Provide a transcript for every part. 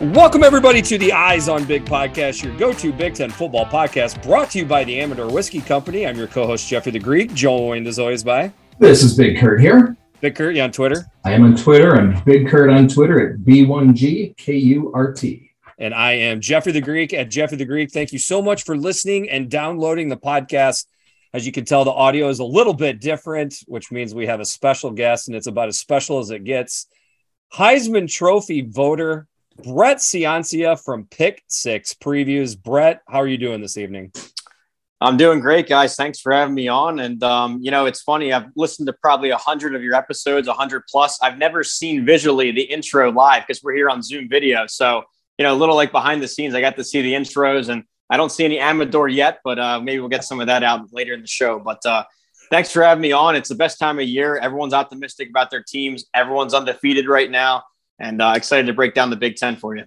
Welcome, everybody, to the Eyes on Big podcast, your go to Big Ten football podcast, brought to you by the Amador Whiskey Company. I'm your co host, Jeffrey the Greek, joined as always by This is Big Kurt here. Big Kurt, you on Twitter? I am on Twitter. I'm Big Kurt on Twitter at B1GKURT. And I am Jeffrey the Greek at Jeffrey the Greek. Thank you so much for listening and downloading the podcast. As you can tell, the audio is a little bit different, which means we have a special guest, and it's about as special as it gets. Heisman Trophy voter Brett Ciancia from Pick Six Previews. Brett, how are you doing this evening? I'm doing great, guys. Thanks for having me on. And um, you know, it's funny. I've listened to probably a hundred of your episodes, a hundred plus. I've never seen visually the intro live because we're here on Zoom video. So you know, a little like behind the scenes, I got to see the intros, and I don't see any Amador yet, but uh, maybe we'll get some of that out later in the show. But uh, thanks for having me on. It's the best time of year. Everyone's optimistic about their teams. Everyone's undefeated right now, and uh, excited to break down the Big Ten for you.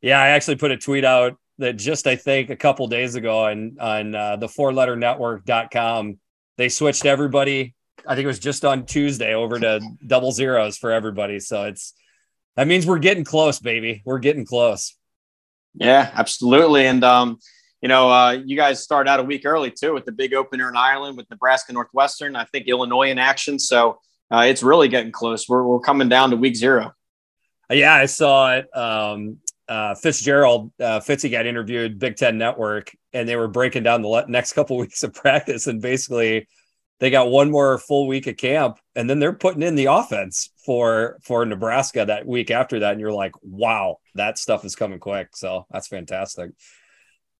Yeah, I actually put a tweet out that just I think a couple days ago on on uh, the four letter network.com they switched everybody I think it was just on Tuesday over to double zeros for everybody. So it's that means we're getting close baby. We're getting close. Yeah absolutely. And um you know uh, you guys start out a week early too with the big opener in Ireland with Nebraska Northwestern I think Illinois in action. So uh, it's really getting close. We're, we're coming down to week zero yeah I saw it um uh, Fitzgerald, uh, Fitzy got interviewed Big Ten Network, and they were breaking down the next couple weeks of practice, and basically they got one more full week of camp, and then they're putting in the offense for for Nebraska that week after that, and you're like, wow, that stuff is coming quick. So that's fantastic.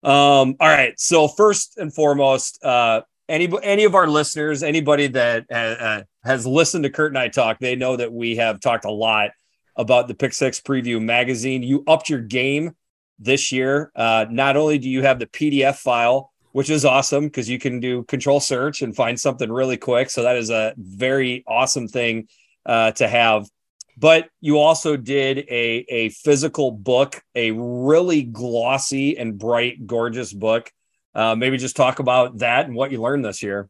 Um, all right, so first and foremost, uh, any any of our listeners, anybody that uh, has listened to Kurt and I talk, they know that we have talked a lot about the Pick Six Preview magazine. You upped your game this year. Uh, not only do you have the PDF file, which is awesome because you can do control search and find something really quick. So that is a very awesome thing uh, to have. But you also did a, a physical book, a really glossy and bright, gorgeous book. Uh, maybe just talk about that and what you learned this year.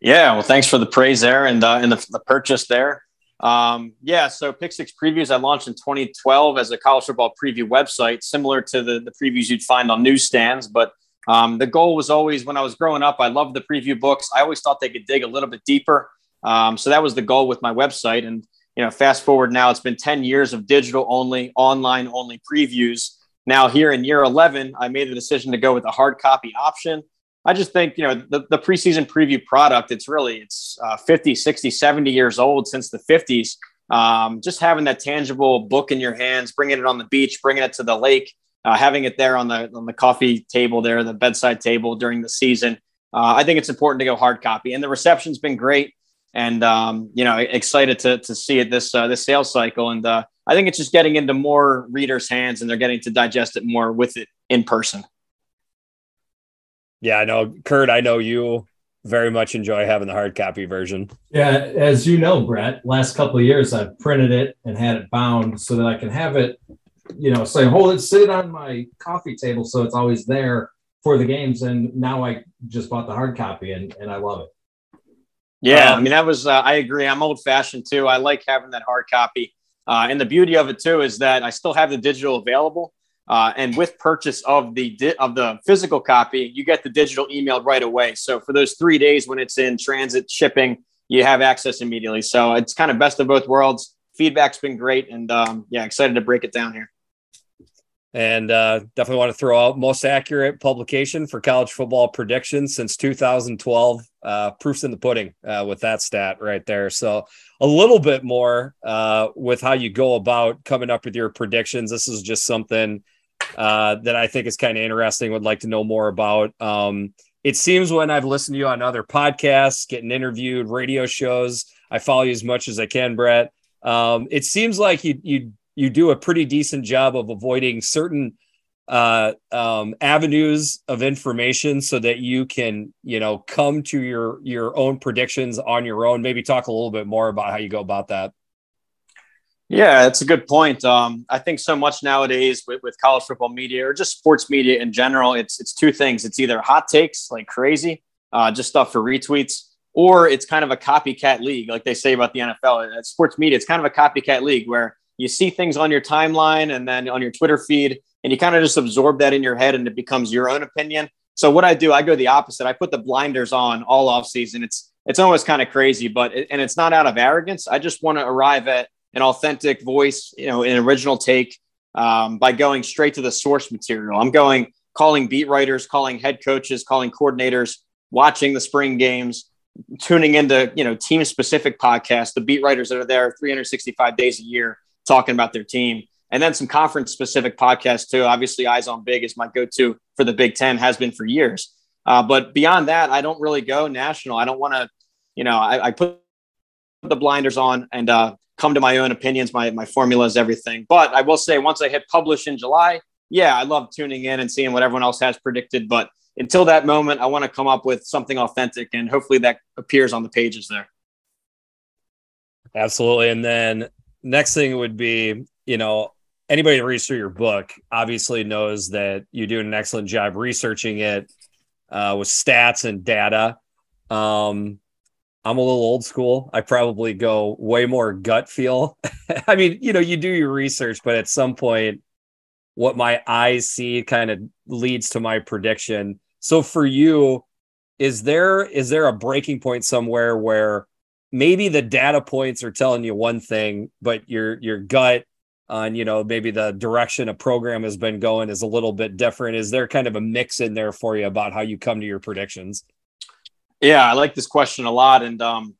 Yeah, well, thanks for the praise there and uh, and the, the purchase there. Um, yeah, so Pick Six Previews I launched in 2012 as a college football preview website, similar to the, the previews you'd find on newsstands. But um, the goal was always when I was growing up, I loved the preview books. I always thought they could dig a little bit deeper. Um, so that was the goal with my website. And, you know, fast forward now, it's been 10 years of digital only, online only previews. Now, here in year 11, I made the decision to go with a hard copy option. I just think, you know, the, the preseason preview product, it's really, it's uh, 50, 60, 70 years old since the 50s. Um, just having that tangible book in your hands, bringing it on the beach, bringing it to the lake, uh, having it there on the, on the coffee table there, the bedside table during the season. Uh, I think it's important to go hard copy and the reception's been great. And, um, you know, excited to, to see it this, uh, this sales cycle. And uh, I think it's just getting into more readers' hands and they're getting to digest it more with it in person. Yeah, I know, Kurt. I know you very much enjoy having the hard copy version. Yeah, as you know, Brett, last couple of years I've printed it and had it bound so that I can have it, you know, say hold it, sit it on my coffee table so it's always there for the games. And now I just bought the hard copy and, and I love it. Yeah, um, I mean that was uh, I agree. I'm old fashioned too. I like having that hard copy. Uh, and the beauty of it too is that I still have the digital available. Uh, and with purchase of the di- of the physical copy, you get the digital emailed right away. So for those three days when it's in transit shipping, you have access immediately. So it's kind of best of both worlds. Feedback's been great, and um, yeah, excited to break it down here. And uh, definitely want to throw out most accurate publication for college football predictions since 2012. Uh, proofs in the pudding uh, with that stat right there. So a little bit more uh, with how you go about coming up with your predictions. This is just something uh, that I think is kind of interesting. Would like to know more about. Um, it seems when I've listened to you on other podcasts, getting interviewed, radio shows, I follow you as much as I can, Brett. Um, it seems like you you you do a pretty decent job of avoiding certain uh, um, avenues of information so that you can you know come to your your own predictions on your own. Maybe talk a little bit more about how you go about that. Yeah, that's a good point. Um, I think so much nowadays with, with college football media or just sports media in general, it's it's two things. It's either hot takes like crazy, uh, just stuff for retweets, or it's kind of a copycat league, like they say about the NFL. At sports media, it's kind of a copycat league where you see things on your timeline and then on your Twitter feed, and you kind of just absorb that in your head and it becomes your own opinion. So what I do, I go the opposite. I put the blinders on all off season. It's it's almost kind of crazy, but and it's not out of arrogance. I just want to arrive at an authentic voice, you know, an original take um, by going straight to the source material. I'm going calling beat writers, calling head coaches, calling coordinators, watching the spring games, tuning into you know team specific podcasts, the beat writers that are there 365 days a year talking about their team, and then some conference specific podcasts too. Obviously, Eyes on Big is my go to for the Big Ten, has been for years. Uh, but beyond that, I don't really go national. I don't want to, you know, I, I, put the blinders on and uh, come to my own opinions, my my formulas, everything. But I will say, once I hit publish in July, yeah, I love tuning in and seeing what everyone else has predicted. But until that moment, I want to come up with something authentic, and hopefully that appears on the pages there. Absolutely. And then next thing would be, you know, anybody that reads through your book obviously knows that you do an excellent job researching it uh, with stats and data. Um, I'm a little old school. I probably go way more gut feel. I mean, you know, you do your research, but at some point, what my eyes see kind of leads to my prediction. So for you, is there is there a breaking point somewhere where maybe the data points are telling you one thing, but your your gut on you know maybe the direction a program has been going is a little bit different. Is there kind of a mix in there for you about how you come to your predictions? Yeah, I like this question a lot, and um,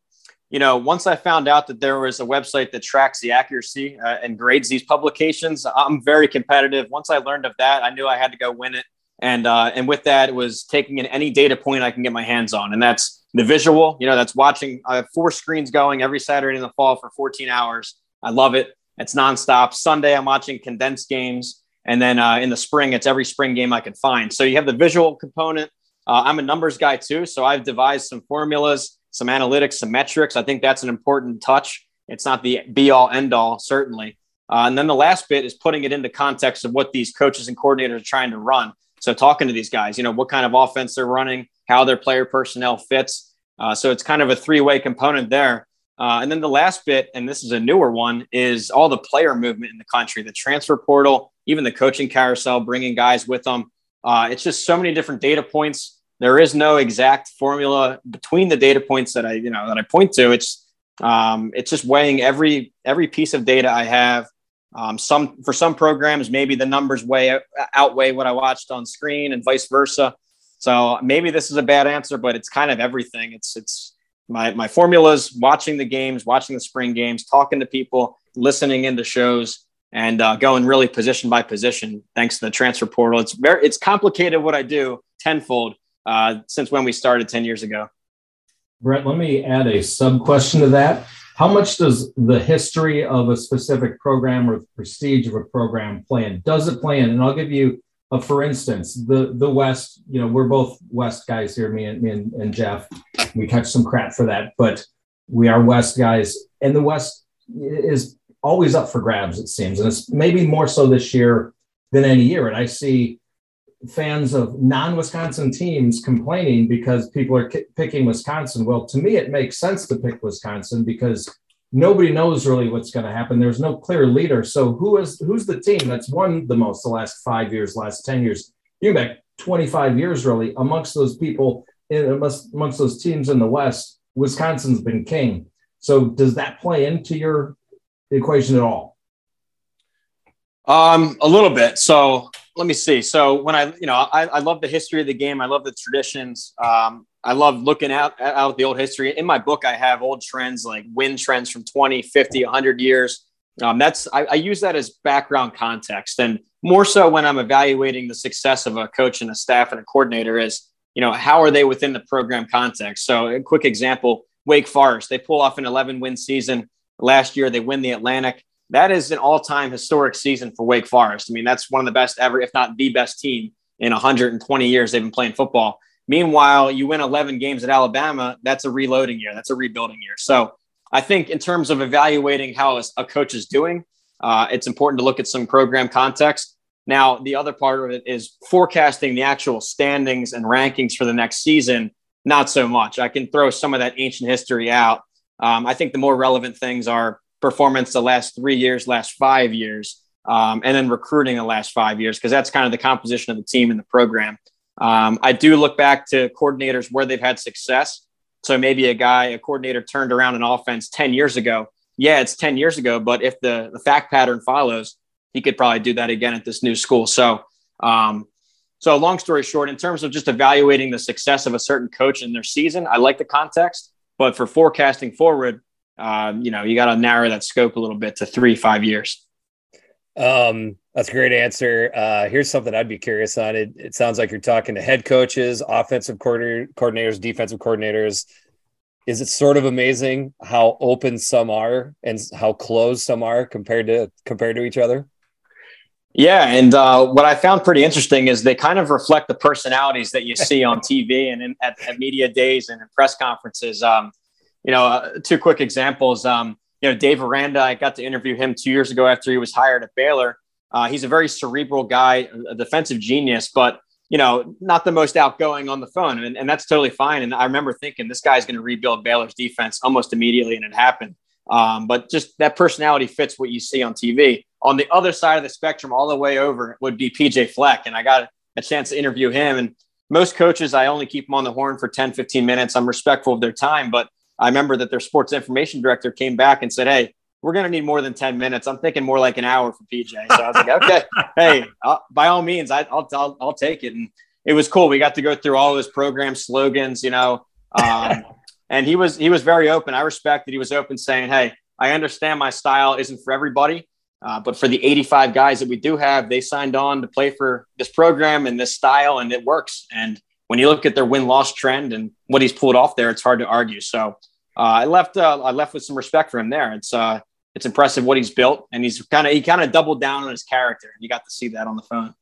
you know, once I found out that there was a website that tracks the accuracy uh, and grades these publications, I'm very competitive. Once I learned of that, I knew I had to go win it. And uh, and with that, it was taking in any data point I can get my hands on, and that's the visual. You know, that's watching. I have four screens going every Saturday in the fall for 14 hours. I love it. It's nonstop. Sunday, I'm watching condensed games, and then uh, in the spring, it's every spring game I can find. So you have the visual component. Uh, I'm a numbers guy too, so I've devised some formulas, some analytics, some metrics. I think that's an important touch. It's not the be all end all, certainly. Uh, and then the last bit is putting it into context of what these coaches and coordinators are trying to run. So talking to these guys, you know, what kind of offense they're running, how their player personnel fits. Uh, so it's kind of a three-way component there. Uh, and then the last bit, and this is a newer one, is all the player movement in the country, the transfer portal, even the coaching carousel, bringing guys with them. Uh, it's just so many different data points. There is no exact formula between the data points that I, you know, that I point to. It's um, it's just weighing every every piece of data I have um, some for some programs, maybe the numbers way outweigh what I watched on screen, and vice versa. So maybe this is a bad answer, but it's kind of everything. It's it's my my formulas, watching the games, watching the spring games, talking to people, listening into shows, and uh, going really position by position. Thanks to the transfer portal, it's very it's complicated what I do tenfold uh, since when we started ten years ago. Brett, let me add a sub question to that. How much does the history of a specific program or the prestige of a program play in? Does it play in? And I'll give you a for instance, the the West, you know, we're both West guys here, me and me and, and Jeff. We catch some crap for that, but we are West guys, and the West is always up for grabs, it seems. And it's maybe more so this year than any year. And I see fans of non-Wisconsin teams complaining because people are k- picking Wisconsin. Well, to me, it makes sense to pick Wisconsin because nobody knows really what's going to happen. There's no clear leader. So who is who's the team that's won the most the last five years, last ten years? You back 25 years really amongst those people in amongst, amongst those teams in the West. Wisconsin's been king. So does that play into your equation at all? Um, a little bit. So let me see. So when I, you know, I, I love the history of the game. I love the traditions. Um, I love looking out out the old history. In my book, I have old trends like win trends from 20, 50, 100 years. Um, that's I, I use that as background context, and more so when I'm evaluating the success of a coach and a staff and a coordinator is, you know, how are they within the program context? So a quick example: Wake Forest. They pull off an 11 win season last year. They win the Atlantic that is an all-time historic season for Wake Forest. I mean, that's one of the best ever, if not the best team in 120 years they've been playing football. Meanwhile, you win 11 games at Alabama, that's a reloading year, that's a rebuilding year. So I think in terms of evaluating how a coach is doing, uh, it's important to look at some program context. Now, the other part of it is forecasting the actual standings and rankings for the next season. Not so much. I can throw some of that ancient history out. Um, I think the more relevant things are performance the last three years, last five years, um, and then recruiting the last five years, because that's kind of the composition of the team and the program. Um, I do look back to coordinators where they've had success. So maybe a guy, a coordinator turned around an offense 10 years ago. Yeah, it's 10 years ago, but if the, the fact pattern follows, he could probably do that again at this new school. So, um, so long story short, in terms of just evaluating the success of a certain coach in their season, I like the context, but for forecasting forward, um, you know, you got to narrow that scope a little bit to three, five years. Um, that's a great answer. Uh, here's something I'd be curious on. It, it sounds like you're talking to head coaches, offensive coordinators, defensive coordinators. Is it sort of amazing how open some are and how closed some are compared to compared to each other? Yeah, and uh, what I found pretty interesting is they kind of reflect the personalities that you see on TV and in, at, at, media days and in press conferences. Um, you know, uh, two quick examples. Um, you know, Dave Aranda, I got to interview him two years ago after he was hired at Baylor. Uh, he's a very cerebral guy, a defensive genius, but you know, not the most outgoing on the phone, and, and that's totally fine. And I remember thinking this guy's going to rebuild Baylor's defense almost immediately, and it happened. Um, but just that personality fits what you see on TV. On the other side of the spectrum, all the way over, would be PJ Fleck. And I got a chance to interview him. And most coaches, I only keep them on the horn for 10, 15 minutes. I'm respectful of their time. But I remember that their sports information director came back and said, Hey, we're going to need more than 10 minutes. I'm thinking more like an hour for PJ. So I was like, okay, hey, I'll, by all means, I, will I'll, I'll take it. And it was cool. We got to go through all his program slogans, you know, um, and he was, he was very open. I respect that he was open saying, Hey, I understand my style isn't for everybody. Uh, but for the 85 guys that we do have, they signed on to play for this program and this style, and it works. And when you look at their win loss trend and what he's pulled off there, it's hard to argue. So uh, I left uh, I left with some respect for him there. It's uh, it's impressive what he's built, and he's kind of he kind of doubled down on his character. You got to see that on the phone.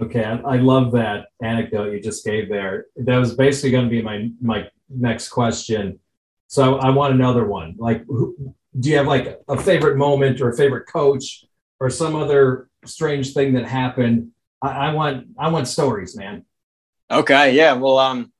Okay, I, I love that anecdote you just gave there. That was basically going to be my my next question. So I want another one. Like, who, do you have like a favorite moment or a favorite coach or some other strange thing that happened? I, I want I want stories, man. Okay, yeah. Well, um,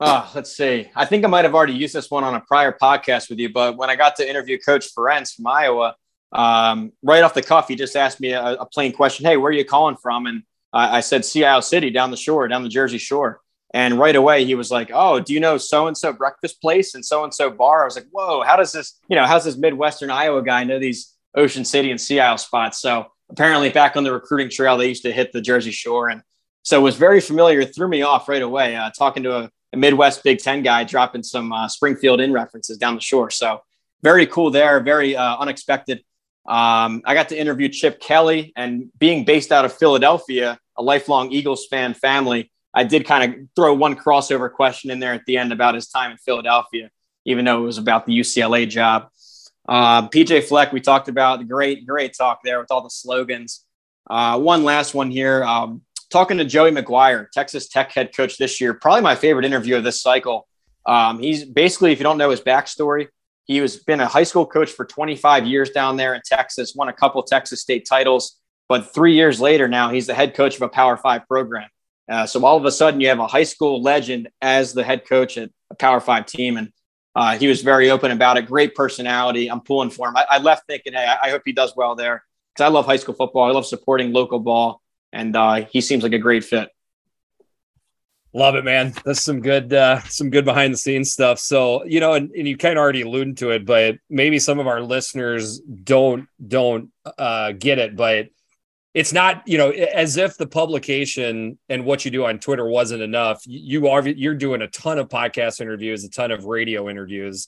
uh, let's see. I think I might have already used this one on a prior podcast with you, but when I got to interview Coach Ferentz from Iowa, um, right off the cuff, he just asked me a, a plain question: "Hey, where are you calling from?" And I, I said, "Sea Isle City, down the shore, down the Jersey Shore." And right away, he was like, "Oh, do you know so and so breakfast place and so and so bar?" I was like, "Whoa, how does this? You know, how's this Midwestern Iowa guy know these Ocean City and Sea Isle spots?" So apparently, back on the recruiting trail, they used to hit the Jersey Shore, and so it was very familiar. Threw me off right away. Uh, talking to a, a, Midwest Big Ten guy, dropping some uh, Springsteen references down the shore. So very cool there. Very uh, unexpected. Um, I got to interview Chip Kelly, and being based out of Philadelphia, a lifelong Eagles fan family I did kind of throw one crossover question in there at the end about his time in Philadelphia, even though it was about the UCLA job. Uh, PJ Fleck, we talked about the great, great talk there with all the slogans. Uh, one last one here. Um, talking to Joey McGuire, Texas Tech head coach this year, probably my favorite interview of this cycle. Um, he's basically, if you don't know his backstory, he was been a high school coach for 25 years down there in Texas, won a couple Texas state titles, but three years later now he's the head coach of a Power Five program. Uh, so all of a sudden, you have a high school legend as the head coach at a Power Five team, and uh, he was very open about it. Great personality. I'm pulling for him. I, I left thinking, hey, I, I, hope he does well there because I love high school football. I love supporting local ball, and uh, he seems like a great fit. Love it, man. That's some good, uh, some good behind the scenes stuff. So you know, and, and you kind of already alluded to it, but maybe some of our listeners don't don't uh, get it, but it's not you know as if the publication and what you do on twitter wasn't enough. You are you're doing a ton of podcast interviews a ton of radio interviews.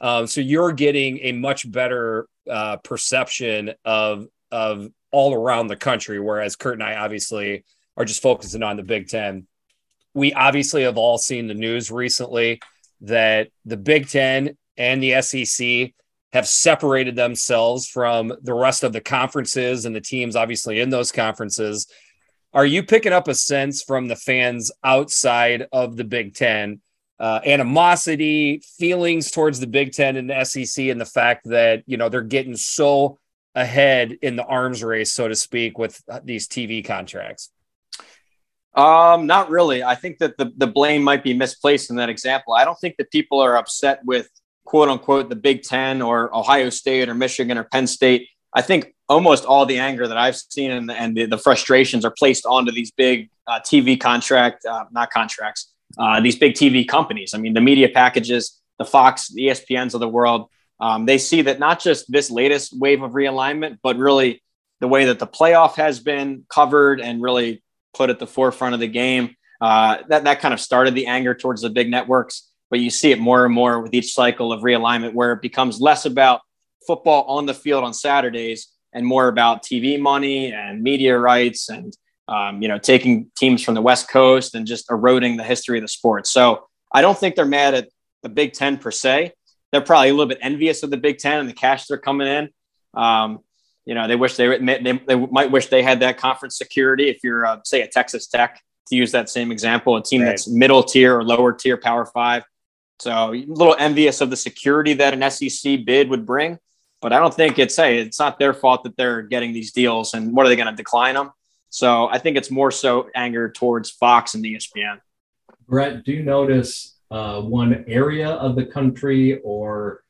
Um, so you're getting a much better uh, perception of of all around the country whereas kurt and i obviously are just focusing on the big ten. We obviously have all seen the news recently that the big ten and the sec have separated themselves from the rest of the conferences and the teams obviously in those conferences. Are you picking up a sense from the fans outside of the Big Ten, uh, animosity, feelings towards the Big Ten and the SEC, and the fact that you know they're getting so ahead in the arms race, so to speak, with these TV contracts? Um, not really. I think that the, the blame might be misplaced in that example. I don't think that people are upset with quote unquote the Big Ten or Ohio State or Michigan or Penn State, I think almost all the anger that I've seen and, and the, the, frustrations are placed onto these big uh, TV contract, uh, not contracts, uh, these big TV companies. I mean, the media packages, the Fox, the ESPNs of the world, um, they see that not just this latest wave of realignment, but really the way that the playoff has been covered and really put at the forefront of the game. Uh, that that kind of started the anger towards the big networks, but you see it more and more with each cycle of realignment, where it becomes less about football on the field on Saturdays and more about TV money and media rights and um, you know taking teams from the West Coast and just eroding the history of the sport. So I don't think they're mad at the Big Ten per se. They're probably a little bit envious of the Big Ten and the cash they're coming in. Um, you know, they wish they, they, they might wish they had that conference security. If you're, uh, say, a Texas Tech, to use that same example, a team right. that's middle tier or lower tier Power Five. So a little envious of the security that an SEC bid would bring, but I don't think it's hey, it's not their fault that they're getting these deals. And what are they going to decline them? So I think it's more so anger towards Fox and the ESPN. Brett, do you notice uh, one area of the country or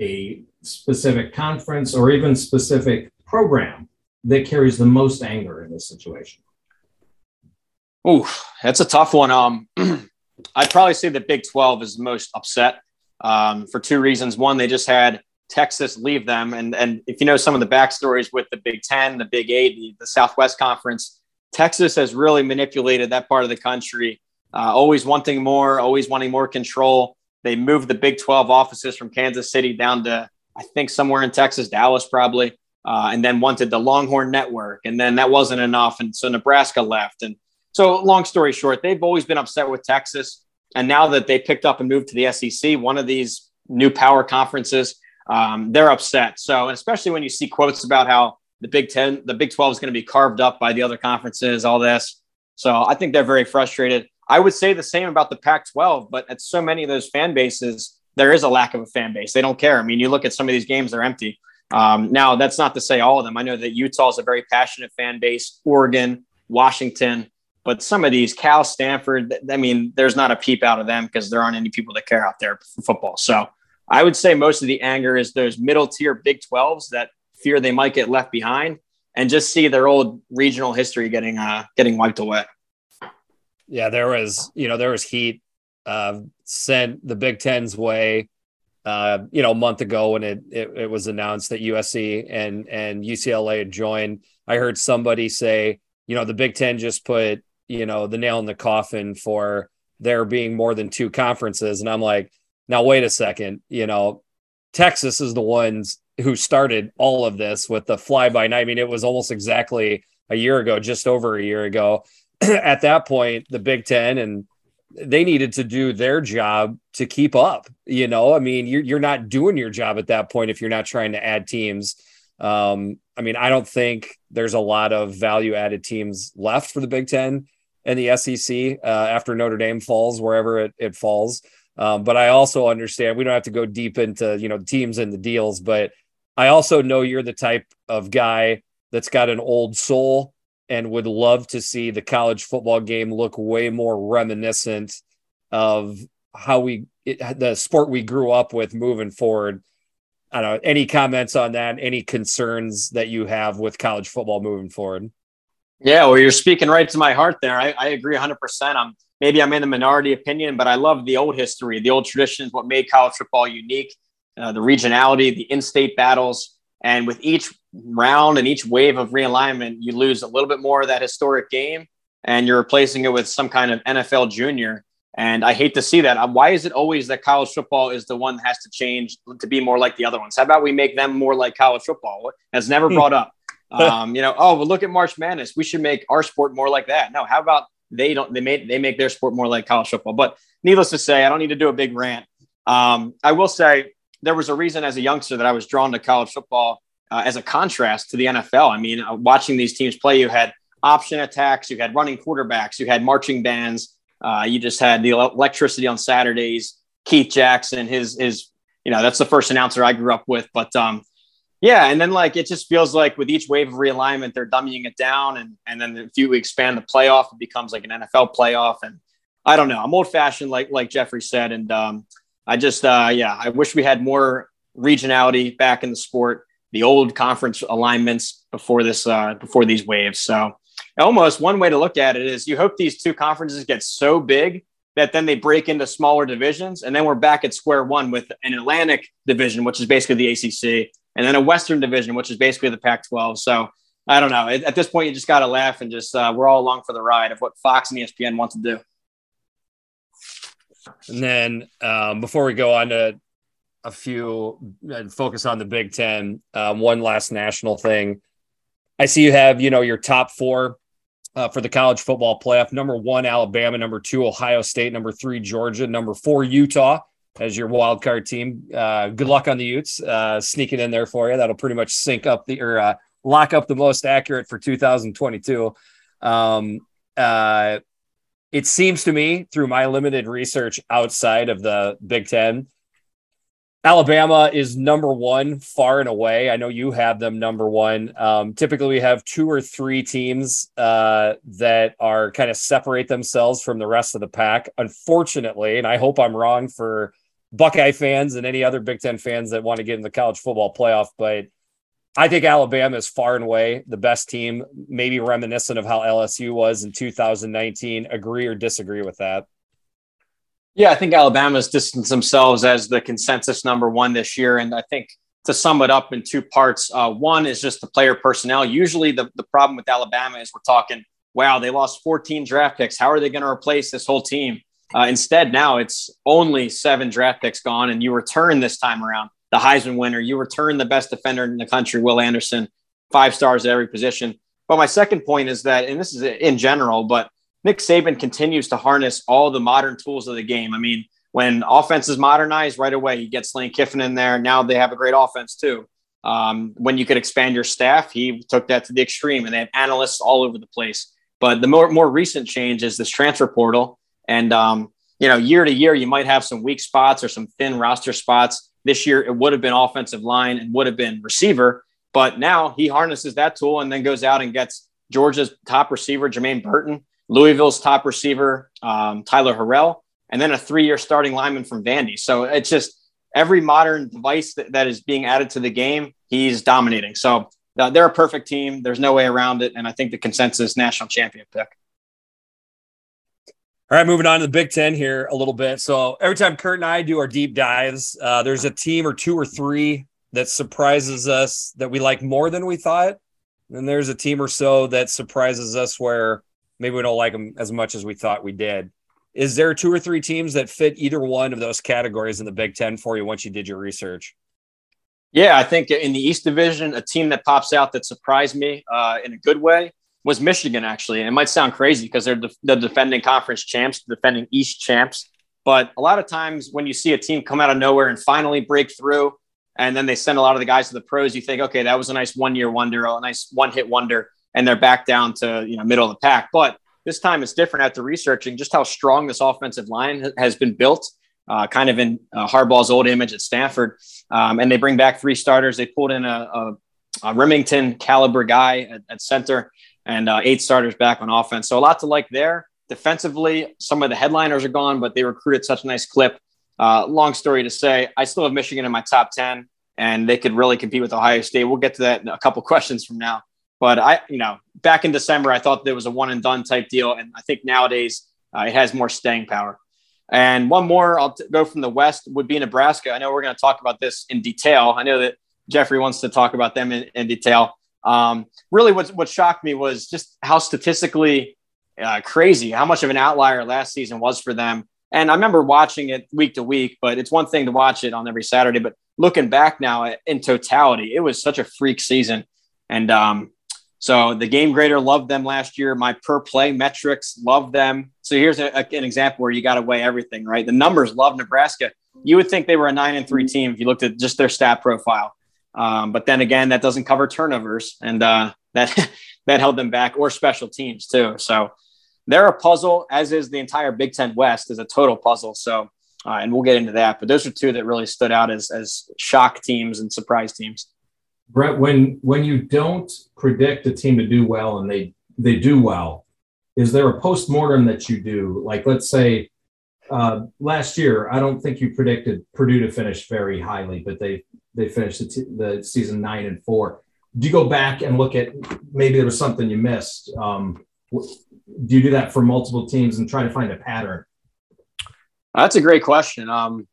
a specific conference or even specific program that carries the most anger in this situation? Oh, that's a tough one. Um, I'd probably say the Big 12 is most upset um, for two reasons. One, they just had Texas leave them. And, and if you know some of the backstories with the Big 10, the Big Eight, the, the Southwest Conference, Texas has really manipulated that part of the country, uh, always wanting more, always wanting more control. They moved the Big 12 offices from Kansas City down to, I think, somewhere in Texas, Dallas, probably, uh, and then wanted the Longhorn Network. And then that wasn't enough. And so Nebraska left. And so, long story short, they've always been upset with Texas. And now that they picked up and moved to the SEC, one of these new power conferences, um, they're upset. So, especially when you see quotes about how the Big Ten, the Big 12 is going to be carved up by the other conferences, all this. So, I think they're very frustrated. I would say the same about the Pac 12, but at so many of those fan bases, there is a lack of a fan base. They don't care. I mean, you look at some of these games, they're empty. Um, now, that's not to say all of them. I know that Utah is a very passionate fan base, Oregon, Washington, but some of these, Cal, Stanford, I mean, there's not a peep out of them because there aren't any people that care out there for football. So I would say most of the anger is those middle tier Big 12s that fear they might get left behind and just see their old regional history getting uh, getting wiped away. Yeah, there was, you know, there was heat uh, sent the Big Ten's way, uh, you know, a month ago when it, it, it was announced that USC and and UCLA had joined. I heard somebody say, you know, the Big Ten just put, you know, the nail in the coffin for there being more than two conferences, and I'm like, now wait a second, you know, Texas is the ones who started all of this with the fly by night. I mean, it was almost exactly a year ago, just over a year ago. at that point, the Big Ten and they needed to do their job to keep up. You know, I mean, you're you're not doing your job at that point if you're not trying to add teams. Um, I mean, I don't think there's a lot of value added teams left for the Big Ten and the SEC uh, after Notre Dame falls wherever it, it falls. Um, but I also understand we don't have to go deep into you know teams and the deals, but I also know you're the type of guy that's got an old soul and would love to see the college football game look way more reminiscent of how we it, the sport we grew up with moving forward. I don't know any comments on that, any concerns that you have with college football moving forward. Yeah, well, you're speaking right to my heart there. I, I agree 100%. I'm maybe I'm in the minority opinion, but I love the old history, the old traditions, what made college football unique, uh, the regionality, the in-state battles, and with each round and each wave of realignment, you lose a little bit more of that historic game and you're replacing it with some kind of NFL junior. And I hate to see that. Uh, why is it always that college football is the one that has to change to be more like the other ones? How about we make them more like college football? Has never hmm. brought up. Um, you know, oh, well, look at March Madness. We should make our sport more like that. No, how about they don't? They made they make their sport more like college football. But needless to say, I don't need to do a big rant. Um, I will say there was a reason as a youngster that I was drawn to college football uh, as a contrast to the NFL. I mean, uh, watching these teams play, you had option attacks, you had running quarterbacks, you had marching bands, uh, you just had the electricity on Saturdays. Keith Jackson, his his, you know, that's the first announcer I grew up with. But um, yeah, and then like it just feels like with each wave of realignment, they're dumbing it down, and and then if you expand the playoff, it becomes like an NFL playoff. And I don't know, I'm old fashioned, like like Jeffrey said, and um, I just, uh, yeah, I wish we had more regionality back in the sport, the old conference alignments before this, uh, before these waves. So almost one way to look at it is you hope these two conferences get so big that then they break into smaller divisions. And then we're back at square one with an Atlantic division, which is basically the ACC, and then a Western division, which is basically the Pac 12. So I don't know. At this point, you just got to laugh and just, uh, we're all along for the ride of what Fox and ESPN want to do. And then um, before we go on to a few and focus on the Big Ten, um, one last national thing. I see you have, you know, your top four uh, for the college football playoff. Number one, Alabama. Number two, Ohio State. Number three, Georgia. Number four, Utah as your wild card team. Uh, good luck on the Utes uh, sneaking in there for you. That'll pretty much sync up the or uh, lock up the most accurate for 2022. Um, uh, it seems to me through my limited research outside of the Big Ten, Alabama is number one far and away. I know you have them number one. Um, typically, we have two or three teams uh, that are kind of separate themselves from the rest of the pack. Unfortunately, and I hope I'm wrong for Buckeye fans and any other Big Ten fans that want to get in the college football playoff, but I think Alabama is far and away the best team, maybe reminiscent of how LSU was in 2019. Agree or disagree with that? Yeah, I think Alabama's distanced themselves as the consensus number one this year. And I think to sum it up in two parts, uh, one is just the player personnel. Usually, the, the problem with Alabama is we're talking, wow, they lost 14 draft picks. How are they going to replace this whole team? Uh, instead, now it's only seven draft picks gone, and you return this time around the Heisman winner. You return the best defender in the country, Will Anderson, five stars at every position. But my second point is that, and this is in general, but Nick Saban continues to harness all the modern tools of the game. I mean, when offense is modernized right away, you get Lane Kiffin in there. Now they have a great offense too. Um, when you could expand your staff, he took that to the extreme, and they have analysts all over the place. But the more more recent change is this transfer portal, and um, you know, year to year, you might have some weak spots or some thin roster spots. This year, it would have been offensive line and would have been receiver. But now he harnesses that tool and then goes out and gets Georgia's top receiver, Jermaine Burton, Louisville's top receiver, um, Tyler Harrell, and then a three year starting lineman from Vandy. So it's just every modern device that, that is being added to the game, he's dominating. So uh, they're a perfect team. There's no way around it. And I think the consensus national champion pick. All right, moving on to the Big Ten here a little bit. So every time Kurt and I do our deep dives, uh, there's a team or two or three that surprises us that we like more than we thought. And there's a team or so that surprises us where maybe we don't like them as much as we thought we did. Is there two or three teams that fit either one of those categories in the Big Ten for you once you did your research? Yeah, I think in the East Division, a team that pops out that surprised me uh, in a good way was Michigan, actually. it might sound crazy because they're the, the defending conference champs, defending East champs. But a lot of times when you see a team come out of nowhere and finally break through, and then they send a lot of the guys to the pros, you think, okay, that was a nice one year wonder, a nice one hit wonder, and they're back down to you know middle of the pack. But this time it's different after researching just how strong this offensive line has been built, uh, kind of in uh, Harbaugh's old image at Stanford. Um, and they bring back three starters. They pulled in a, a, a Rimington caliber guy at, at center and uh, eight starters back on offense. So a lot to like there. Defensively, some of the headliners are gone, but they recruited such a nice clip. Uh, long story to say, I still have Michigan in my top 10, and they could really compete with Ohio State. We'll get to that in a couple questions from now. But I, you know, back in December, I thought there was a one and done type deal. And I think nowadays uh, it has more staying power. And one more, I'll t- go from the West, would be Nebraska. I know we're going to talk about this in detail. I know that Jeffrey wants to talk about them in, in detail. Um, really, what what shocked me was just how statistically uh, crazy, how much of an outlier last season was for them. And I remember watching it week to week, but it's one thing to watch it on every Saturday. But looking back now in totality, it was such a freak season. And um, so the game grader loved them last year. My per play metrics loved them. So here's a, a, an example where you got to weigh everything, right? The numbers love Nebraska. You would think they were a nine and three team if you looked at just their stat profile. Um, but then again, that doesn't cover turnovers, and uh, that that held them back, or special teams too. So they're a puzzle, as is the entire Big Ten West is a total puzzle. So, uh, and we'll get into that. But those are two that really stood out as as shock teams and surprise teams. Brett, when when you don't predict a team to do well and they they do well, is there a post mortem that you do? Like, let's say uh, last year, I don't think you predicted Purdue to finish very highly, but they they finished the, t- the season nine and four. Do you go back and look at maybe there was something you missed? Um, do you do that for multiple teams and try to find a pattern? That's a great question. Um,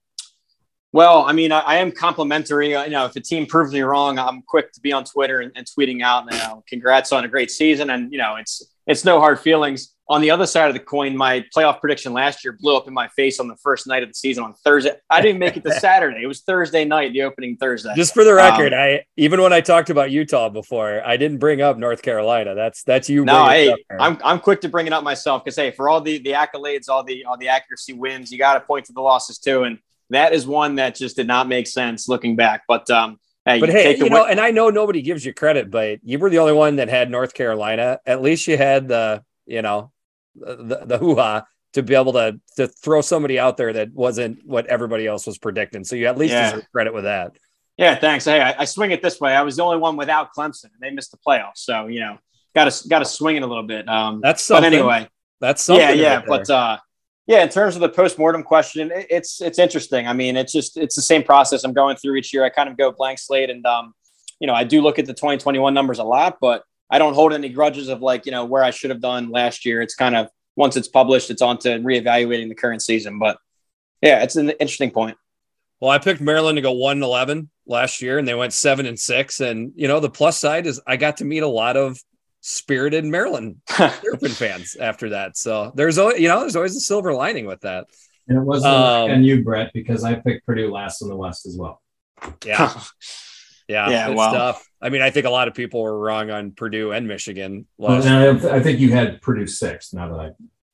well, I mean, I, I am complimentary. Uh, you know, if a team proves me wrong, I'm quick to be on Twitter and, and tweeting out, you know, congrats on a great season. And you know, it's it's no hard feelings. On the other side of the coin, my playoff prediction last year blew up in my face on the first night of the season on Thursday. I didn't make it to Saturday. It was Thursday night, the opening Thursday. Just for the record, um, I even when I talked about Utah before, I didn't bring up North Carolina. That's that's you. No, hey, I'm I'm quick to bring it up myself because hey, for all the the accolades, all the all the accuracy wins, you got to point to the losses too, and that is one that just did not make sense looking back. But um, Hey, but hey, you know, win- and I know nobody gives you credit, but you were the only one that had North Carolina. At least you had the, you know, the, the hoo ha to be able to to throw somebody out there that wasn't what everybody else was predicting. So you at least yeah. deserve credit with that. Yeah, thanks. Hey, I, I, swing it this way. I was the only one without Clemson, and they missed the playoffs. So you know, got to got to swing it a little bit. Um, that's something. But anyway, that's something. Yeah, yeah. Right but uh, yeah, in terms of the post-mortem question, it's it's interesting. I mean, it's just it's the same process I'm going through each year. I kind of go blank slate, and um, you know, I do look at the 2021 numbers a lot, but I don't hold any grudges of like you know where I should have done last year. It's kind of once it's published, it's on to reevaluating the current season. But yeah, it's an interesting point. Well, I picked Maryland to go one eleven last year, and they went seven and six. And you know, the plus side is I got to meet a lot of spirited Maryland Terrapin fans after that. So there's always, you know, there's always a silver lining with that. And it wasn't um, on you, Brett, because I picked Purdue last in the West as well. Yeah. Yeah, yeah, it's tough. I mean, I think a lot of people were wrong on Purdue and Michigan. Last well, I think you had Purdue sixth. Now that I,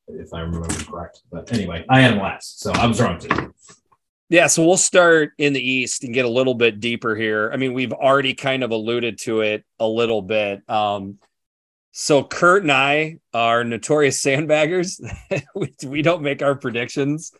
if I remember correct, but anyway, I had last, so I was wrong too. Yeah, so we'll start in the East and get a little bit deeper here. I mean, we've already kind of alluded to it a little bit. Um, so Kurt and I are notorious sandbaggers. we, we don't make our predictions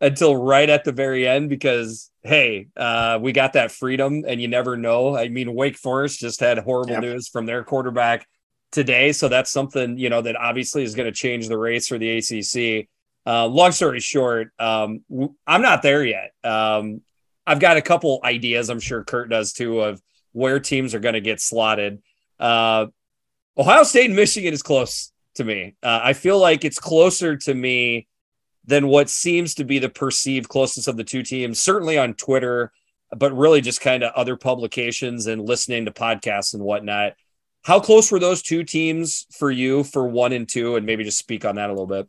until right at the very end because hey, uh, we got that freedom and you never know. I mean, Wake Forest just had horrible news from their quarterback today, so that's something you know that obviously is going to change the race for the ACC. Uh, long story short, um, I'm not there yet. Um, I've got a couple ideas. I'm sure Kurt does too of where teams are going to get slotted. Uh, Ohio State and Michigan is close to me. Uh, I feel like it's closer to me than what seems to be the perceived closeness of the two teams, certainly on Twitter, but really just kind of other publications and listening to podcasts and whatnot. How close were those two teams for you for one and two? And maybe just speak on that a little bit.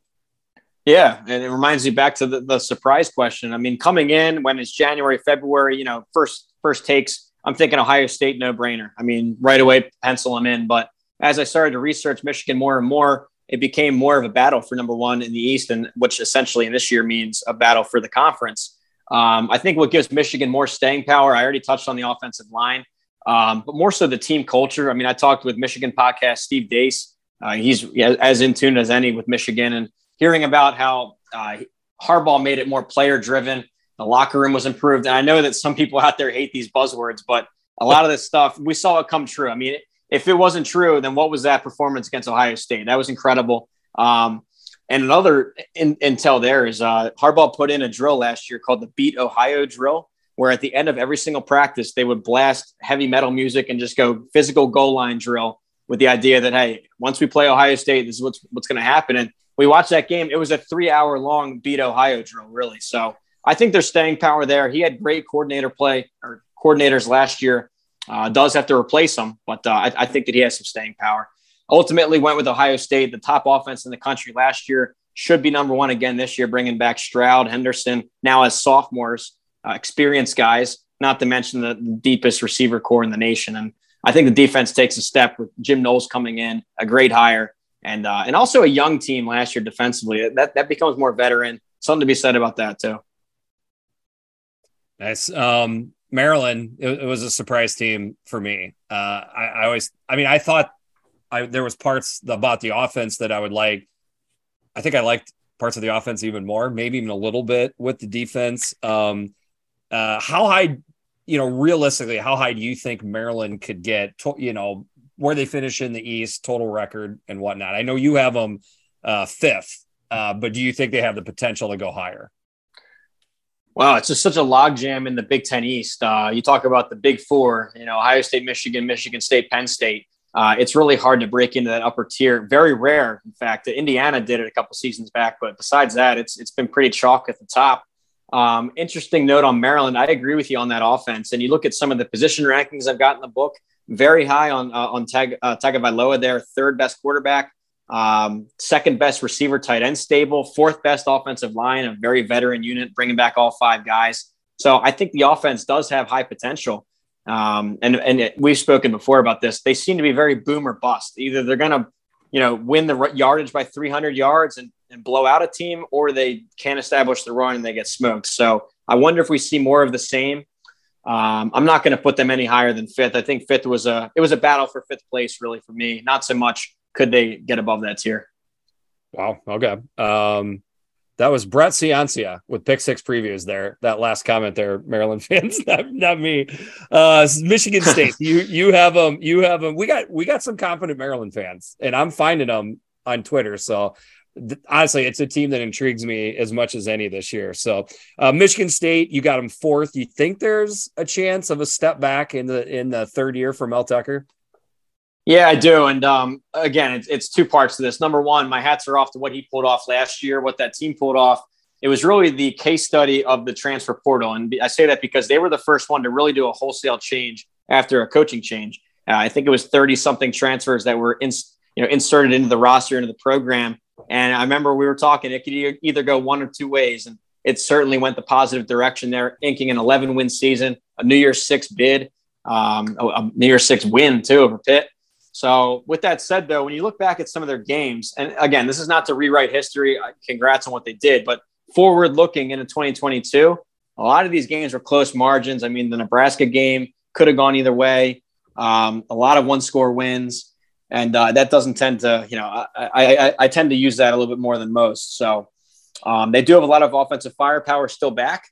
Yeah, and it reminds me back to the, the surprise question. I mean, coming in when it's January, February, you know, first first takes, I'm thinking Ohio State no brainer. I mean, right away pencil them in, but as I started to research Michigan more and more, it became more of a battle for number one in the East, and which essentially in this year means a battle for the conference. Um, I think what gives Michigan more staying power, I already touched on the offensive line, um, but more so the team culture. I mean, I talked with Michigan podcast Steve Dace. Uh, he's as in tune as any with Michigan, and hearing about how uh, Harbaugh made it more player driven. The locker room was improved, and I know that some people out there hate these buzzwords, but a lot of this stuff we saw it come true. I mean, if it wasn't true, then what was that performance against Ohio State? That was incredible. Um, and another in, intel there is uh, Harbaugh put in a drill last year called the Beat Ohio drill, where at the end of every single practice, they would blast heavy metal music and just go physical goal line drill with the idea that, hey, once we play Ohio State, this is what's, what's going to happen. And we watched that game. It was a three hour long Beat Ohio drill, really. So I think there's staying power there. He had great coordinator play or coordinators last year. Uh, does have to replace him, but uh, I, I, think that he has some staying power. Ultimately, went with Ohio State, the top offense in the country last year. Should be number one again this year, bringing back Stroud, Henderson, now as sophomores, uh, experienced guys, not to mention the, deepest receiver corps in the nation. And I think the defense takes a step with Jim Knowles coming in, a great hire, and uh, and also a young team last year defensively. That that becomes more veteran. Something to be said about that too. Nice. Um, Maryland, it, it, was a surprise team for me. Uh, I, I, always, I mean, I thought I, there was parts about the offense that I would like. I think I liked parts of the offense even more, maybe even a little bit with the defense. Um, uh, how high, you know, realistically, how high do you think Maryland could get? To, you know, where they finish in the East, total record and whatnot. I know you have them uh, fifth Uh, but do you think they have the potential to go higher? Well, it's just such a logjam in the Big Ten East. Uh, you talk about the Big Four, you know, Ohio State, Michigan, Michigan State, Penn State. Uh, it's really hard to break into that upper tier. Very rare, in fact. Indiana did it a couple seasons back, but besides that, it's it's been pretty chalk at the top. Um, interesting note on Maryland. I agree with you on that offense. And you look at some of the position rankings I've got in the book. Very high on uh, on Tag uh, Tagovailoa there, third best quarterback, um, second best receiver, tight end stable, fourth best offensive line, a very veteran unit, bringing back all five guys. So I think the offense does have high potential. Um, and and it, we've spoken before about this. They seem to be very boom or bust. Either they're going to, you know, win the yardage by 300 yards and, and blow out a team, or they can't establish the run and they get smoked. So I wonder if we see more of the same. Um, I'm not going to put them any higher than fifth. I think fifth was a it was a battle for fifth place really for me. Not so much could they get above that tier. Wow. Okay. Um, that was Brett Ciancia with Pick Six previews there. That last comment there, Maryland fans, not, not me. Uh, Michigan State, you you have them. You have them. We got we got some confident Maryland fans, and I'm finding them on Twitter. So th- honestly, it's a team that intrigues me as much as any this year. So uh, Michigan State, you got them fourth. You think there's a chance of a step back in the in the third year for Mel Tucker? Yeah, I do. And um, again, it's, it's two parts to this. Number one, my hats are off to what he pulled off last year, what that team pulled off. It was really the case study of the transfer portal. And I say that because they were the first one to really do a wholesale change after a coaching change. Uh, I think it was 30 something transfers that were in, you know, inserted into the roster, into the program. And I remember we were talking, it could either go one or two ways. And it certainly went the positive direction there, inking an 11 win season, a New Year's Six bid, um, a New Year's Six win too over Pitt. So, with that said, though, when you look back at some of their games, and again, this is not to rewrite history, congrats on what they did, but forward looking into 2022, a lot of these games were close margins. I mean, the Nebraska game could have gone either way. Um, a lot of one score wins, and uh, that doesn't tend to, you know, I, I, I, tend to use that a little bit more than most. So, um, they do have a lot of offensive firepower still back,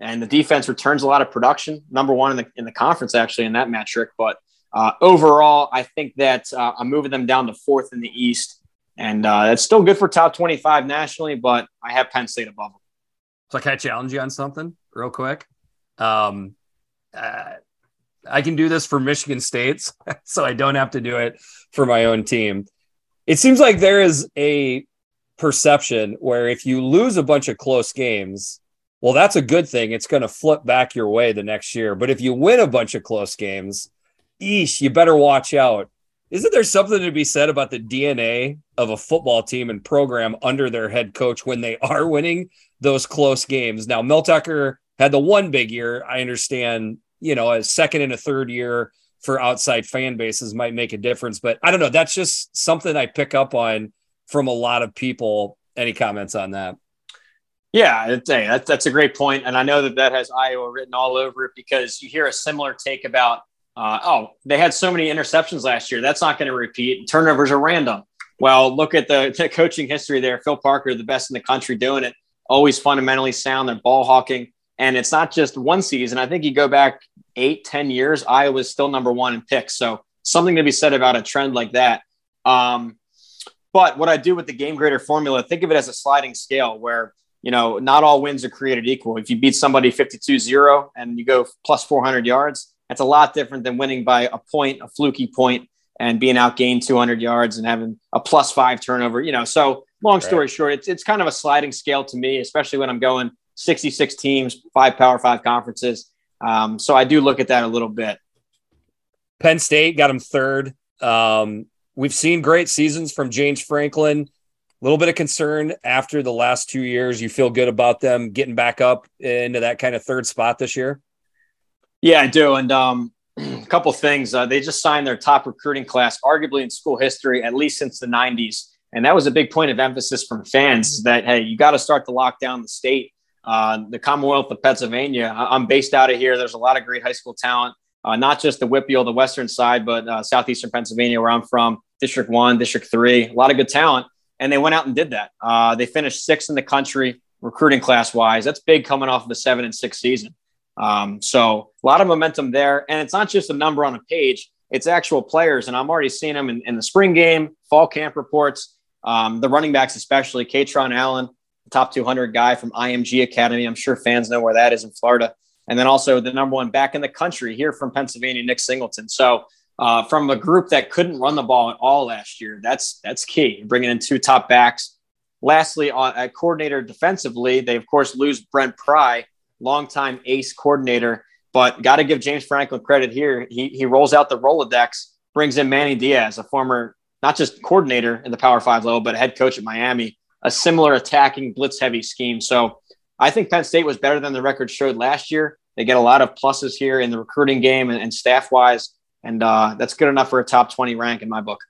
and the defense returns a lot of production. Number one in the in the conference, actually, in that metric, but uh, overall, I think that uh, I'm moving them down to fourth in the East, and uh, it's still good for top 25 nationally. But I have Penn State above them. So I can I challenge you on something real quick? Um, uh, I can do this for Michigan State's, so I don't have to do it for my own team. It seems like there is a perception where if you lose a bunch of close games, well, that's a good thing. It's going to flip back your way the next year. But if you win a bunch of close games, eesh, you better watch out. Isn't there something to be said about the DNA of a football team and program under their head coach when they are winning those close games? Now, Mel Tucker had the one big year. I understand, you know, a second and a third year for outside fan bases might make a difference, but I don't know. That's just something I pick up on from a lot of people. Any comments on that? Yeah, that's a great point, and I know that that has Iowa written all over it because you hear a similar take about uh, oh, they had so many interceptions last year. That's not going to repeat. Turnovers are random. Well, look at the, the, coaching history there. Phil Parker, the best in the country doing it, always fundamentally sound. They're ball hawking. And it's not just one season. I think you go back eight, ten years, Iowa's still number one in picks. So something to be said about a trend like that. Um, but what I do with the game grader formula, think of it as a sliding scale where, you know, not all wins are created equal. If you beat somebody 52 0 and you go plus 400 yards, that's a lot different than winning by a point, a fluky point, and being outgained 200 yards and having a plus five turnover. You know, so long story right. short, it's it's kind of a sliding scale to me, especially when I'm going 66 teams, five Power Five conferences. Um, so I do look at that a little bit. Penn State got him third. Um, we've seen great seasons from James Franklin. A little bit of concern after the last two years. You feel good about them getting back up into that kind of third spot this year? Yeah, I do. And um, a couple things. Uh, they just signed their top recruiting class, arguably in school history, at least since the 90s. And that was a big point of emphasis from fans that, hey, you got to start to lock down the state. Uh, the Commonwealth of Pennsylvania. I'm based out of here. There's a lot of great high school talent, uh, not just the WPIAL, the western side, but uh, southeastern Pennsylvania, where I'm from, District One, District Three. A lot of good talent, and they went out and did that. Uh, they finished sixth in the country recruiting class wise. That's big coming off of a seven and six season. Um, so a lot of momentum there. And it's not just a number on a page, it's actual players. And I'm already seeing them in, in the spring game, fall camp reports. Um, the running backs, especially Kaytron Allen, top 200 guy from IMG Academy. I'm sure fans know where that is in Florida. And then also the number one back in the country here from Pennsylvania, Nick Singleton. So uh, from a group that couldn't run the ball at all last year, that's that's key. Bringing in two top backs. Lastly, on at coordinator defensively, they of course lose Brent Pry, longtime ace coordinator. But got to give James Franklin credit here. He he rolls out the Rolodex, brings in Manny Diaz, a former not just coordinator in the Power Five level, but head coach at Miami, a similar attacking blitz heavy scheme. So I think Penn State was better than the record showed last year. They get a lot of pluses here in the recruiting game and, and staff wise. And uh, that's good enough for a top 20 rank in my book.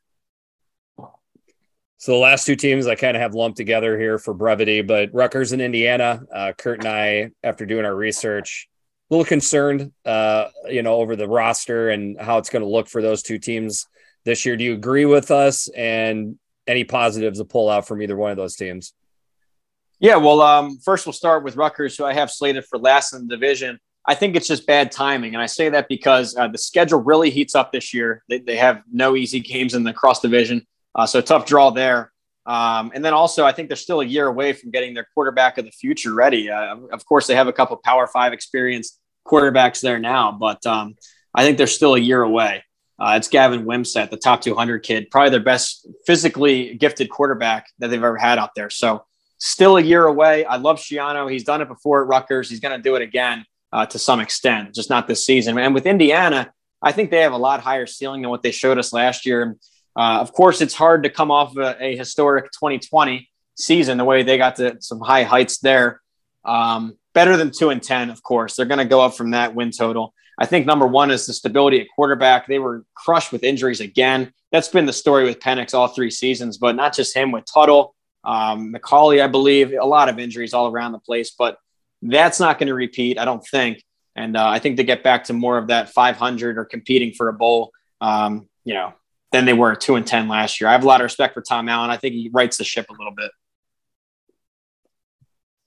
So the last two teams I kind of have lumped together here for brevity, but Rutgers and Indiana. Uh, Kurt and I, after doing our research, a little concerned, uh, you know, over the roster and how it's going to look for those two teams this year. Do you agree with us? And any positives to pull out from either one of those teams? Yeah, well, um, first we'll start with Rutgers, who I have slated for last in the division. I think it's just bad timing, and I say that because uh, the schedule really heats up this year. They, they have no easy games in the cross division, uh, so tough draw there. Um, and then also, I think they're still a year away from getting their quarterback of the future ready. Uh, of course, they have a couple Power Five experienced quarterbacks there now, but um, I think they're still a year away. Uh, it's Gavin Wimsatt, the top 200 kid, probably their best physically gifted quarterback that they've ever had out there. So still a year away. I love Schiano. He's done it before at Rutgers. He's going to do it again uh, to some extent, just not this season. And with Indiana, I think they have a lot higher ceiling than what they showed us last year. Uh, of course, it's hard to come off a, a, historic 2020 season the way they got to some high heights there. Um, better than two and 10, of course. They're going to go up from that win total. I think number one is the stability at quarterback. They were crushed with injuries again. That's been the story with Penix all three seasons, but not just him with Tuttle, um, McCauley, I believe, a lot of injuries all around the place. But that's not going to repeat, I don't think. And uh, I think to get back to more of that 500 or competing for a bowl, um, you know, than they were at two and 10 last year. I have a lot of respect for Tom Allen. I think he rights the ship a little bit.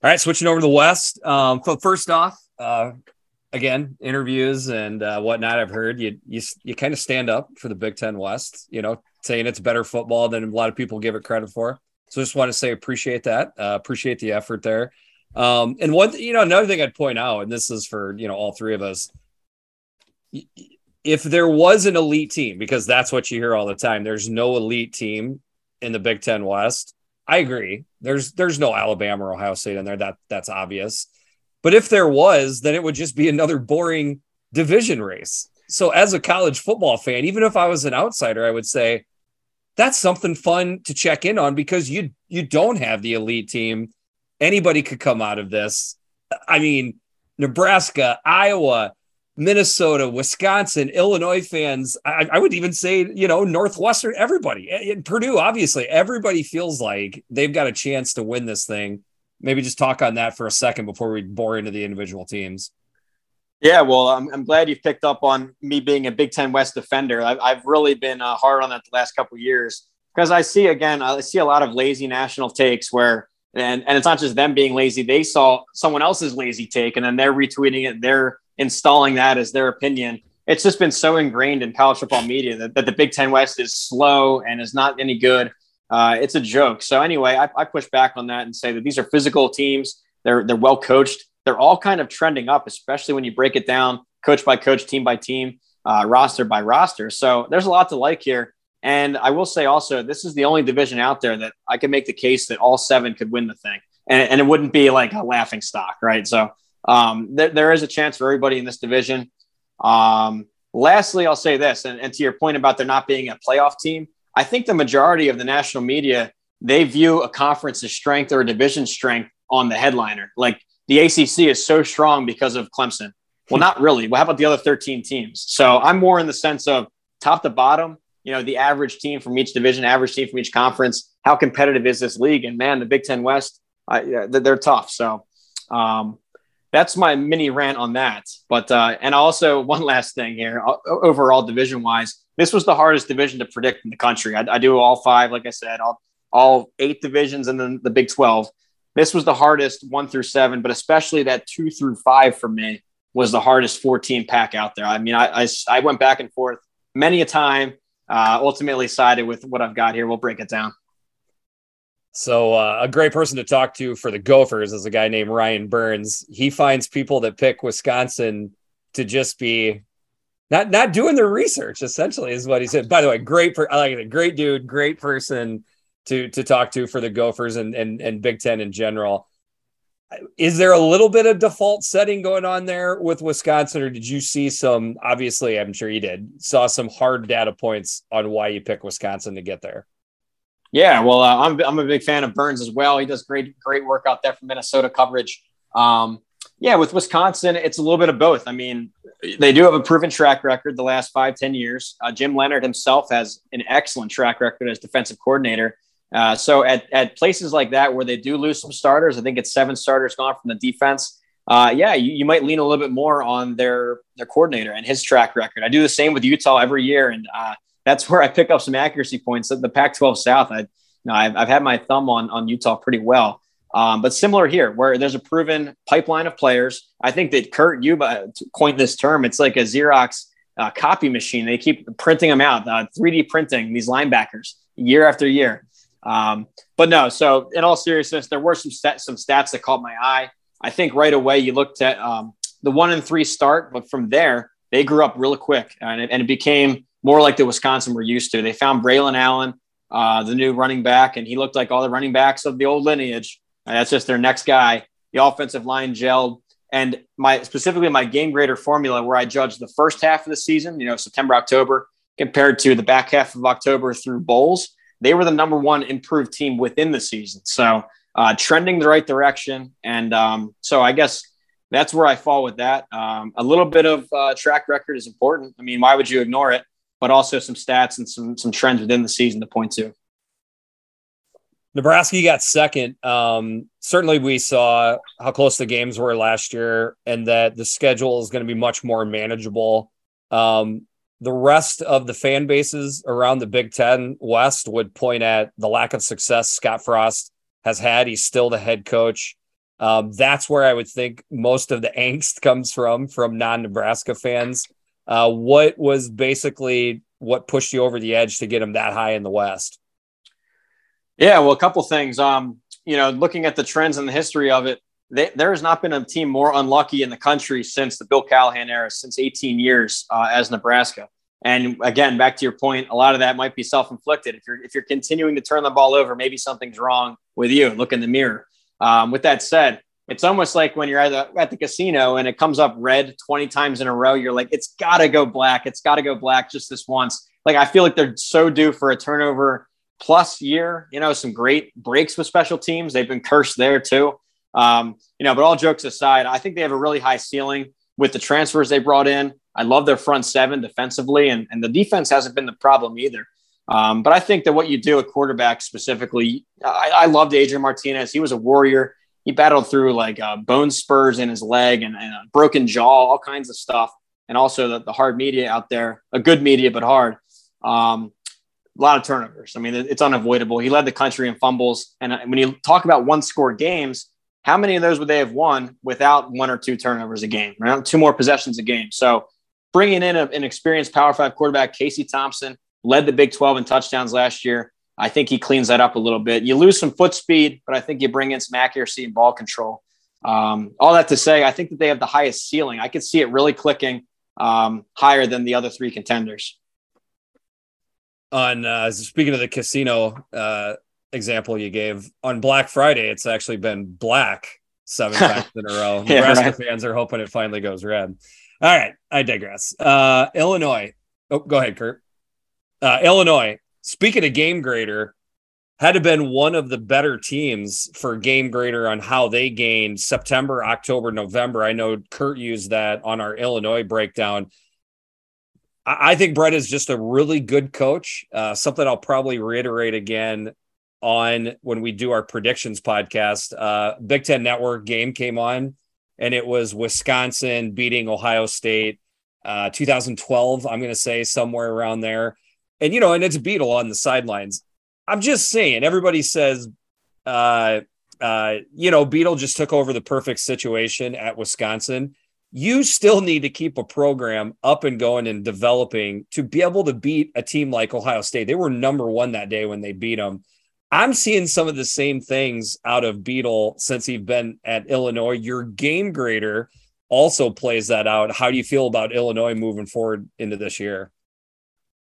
All right, switching over to the West. Um, first off, uh, again, interviews and uh, whatnot. I've heard you you you kind of stand up for the Big Ten West. You know, saying it's better football than a lot of people give it credit for. So just want to say appreciate that. Uh, appreciate the effort there. Um, and one, you know, another thing I'd point out, and this is for you know all three of us. If there was an elite team, because that's what you hear all the time, there's no elite team in the Big Ten West. I agree. There's there's no Alabama or Ohio State in there. That that's obvious. But if there was, then it would just be another boring division race. So as a college football fan, even if I was an outsider, I would say that's something fun to check in on because you you don't have the elite team. Anybody could come out of this. I mean, Nebraska, Iowa, Minnesota, Wisconsin, Illinois fans. I, I, would even say, you know, Northwestern, everybody. In Purdue, obviously, everybody feels like they've got a chance to win this thing maybe just talk on that for a second before we bore into the individual teams. Yeah, well, I'm, I'm glad you've picked up on me being a Big Ten West defender. I've, I've really been uh, hard on that the last couple years because I see again, I see a lot of lazy national takes where, and, and it's not just them being lazy. They saw someone else's lazy take and then they're retweeting it. They're installing that as their opinion. It's just been so ingrained in college football media that, that the Big Ten West is slow and is not any good uh, it's a joke. So anyway, I, I push back on that and say that these are physical teams. They're they're well coached. They're all kind of trending up, especially when you break it down, coach by coach, team by team, uh, roster by roster. So there's a lot to like here. And I will say also, this is the only division out there that I can make the case that all seven could win the thing, and, and it wouldn't be like a laughing stock, right? So um, there, is a chance for everybody in this division. Um, lastly, I'll say this, and, and to your point about there not being a playoff team, I think the majority of the national media they view a conference's strength or a division strength on the headliner. Like the ACC is so strong because of Clemson. Well, not really. Well, how about the other 13 teams? So I'm more in the sense of top to bottom, you know, the average team from each division, average team from each conference. How competitive is this league? And man, the Big Ten West, yeah, they're tough. So um, that's my mini rant on that. But, uh, and also one last thing here overall division wise, this was the hardest division to predict in the country. I, I do all five, like I said, all, all eight divisions and then the Big 12. This was the hardest one through seven, but especially that two through five for me was the hardest 14 pack out there. I mean, I, I, I went back and forth many a time, uh, ultimately sided with what I've got here. We'll break it down. So uh, a great person to talk to for the Gophers is a guy named Ryan Burns. He finds people that pick Wisconsin to just be not not doing their research. Essentially, is what he said. By the way, great for I like it. Great dude, great person to to talk to for the Gophers and and and Big Ten in general. Is there a little bit of default setting going on there with Wisconsin, or did you see some? Obviously, I'm sure you did. Saw some hard data points on why you pick Wisconsin to get there. Yeah, well, uh, I'm I'm a big fan of Burns as well. He does great great work out there for Minnesota coverage. Um, yeah, with Wisconsin, it's a little bit of both. I mean, they do have a proven track record the last five ten years. Uh, Jim Leonhard himself has an excellent track record as defensive coordinator. Uh, so at, at places like that where they do lose some starters, I think it's seven starters gone from the defense. Uh, yeah, you, you, might lean a little bit more on their their coordinator and his track record. I do the same with Utah every year, and uh, that's where I pick up some accuracy points. The Pac-12 South, I, you know, I've, I've had my thumb on on Utah pretty well. Um, but similar here, where there's a proven pipeline of players. I think that Kurt Yuba coined this term. It's like a Xerox uh, copy machine. They keep printing them out, uh, 3D printing these linebackers year after year. Um, but no, so in all seriousness, there were some stats, some stats that caught my eye. I think right away you looked at um, the one and three start, but from there they grew up really quick, and it, and it became more like the Wisconsin we're used to. They found Braylon Allen, uh, the new running back, and he looked like all the running backs of the old lineage. And that's just their next guy. The offensive line gelled, and my specifically my game grader formula where I judge the first half of the season, you know, September October compared to the back half of October through bowls they were the number one improved team within the season. So uh, trending the right direction. And um, so I guess that's where I fall with that. Um, a little bit of uh, track record is important. I mean, why would you ignore it? But also some stats and some some trends within the season to point to. Nebraska got second. Um, certainly, we saw how close the games were last year, and that the schedule is going to be much more manageable. Um, the rest of the fan bases around the Big Ten West would point at the lack of success Scott Frost has had. He's still the head coach. Um, that's where I would think most of the angst comes from from non-Nebraska fans. Uh, what was basically what pushed you over the edge to get him that high in the West? Yeah, well, a couple things. Um, you know, looking at the trends and the history of it, they, there has not been a team more unlucky in the country since the Bill Callahan era, since 18 years uh, as Nebraska. And again, back to your point, a lot of that might be self-inflicted. If you're if you're continuing to turn the ball over, maybe something's wrong with you. Look in the mirror. Um, with that said, it's almost like when you're at the, at the casino and it comes up red 20 times in a row, you're like, it's got to go black. It's got to go black just this once. Like, I feel like they're so due for a turnover plus year, you know, some great breaks with special teams. They've been cursed there too. Um, you know, but all jokes aside, I think they have a really high ceiling with the transfers they brought in. I love their front seven defensively, and, and the defense hasn't been the problem either. Um, but I think that what you do at quarterback specifically, I, I loved Adrian Martinez. He was a warrior. He battled through like uh, bone spurs in his leg and, and, a broken jaw, all kinds of stuff. And also the, the hard media out there, a good media, but hard. Um, a lot of turnovers. I mean, it's unavoidable. He led the country in fumbles. And uh, when you talk about one score games, how many of those would they have won without one or two turnovers a game, right? Two more possessions a game. So bringing in a, an experienced Power Five quarterback, Casey Thompson, led the Big 12 in touchdowns last year. I think he cleans that up a little bit. You lose some foot speed, but I think you bring in some accuracy and ball control. Um, all that to say, I think that they have the highest ceiling. I could see it really clicking um, higher than the other three contenders. On uh, speaking of the casino, uh, example you gave on Black Friday, it's actually been black seven times in a row. yeah, Nebraska right. fans are hoping it finally goes red. All right, I digress. Uh, Illinois. Oh, go ahead, Kurt. Uh, Illinois. Speaking of game grader, had to been one of the better teams for game grader on how they gained September, October, November. I know Kurt used that on our Illinois breakdown. I, I think Bret is just a really good coach. Uh, something I'll probably reiterate again on when we do our predictions podcast. Uh, Big Ten Network game came on, and it was Wisconsin beating Ohio State, uh, 2012. I'm going to say somewhere around there, and you know, and it's Bielema on the sidelines. I'm just saying, everybody says, uh, uh, you know, Bielema just took over the perfect situation at Wisconsin. You still need to keep a program up and going and developing to be able to beat a team like Ohio State. They were number one that day when they beat them I'm seeing some of the same things out of Bielema since he's been at Illinois. Your game grader also plays that out. How do you feel about Illinois moving forward into this year?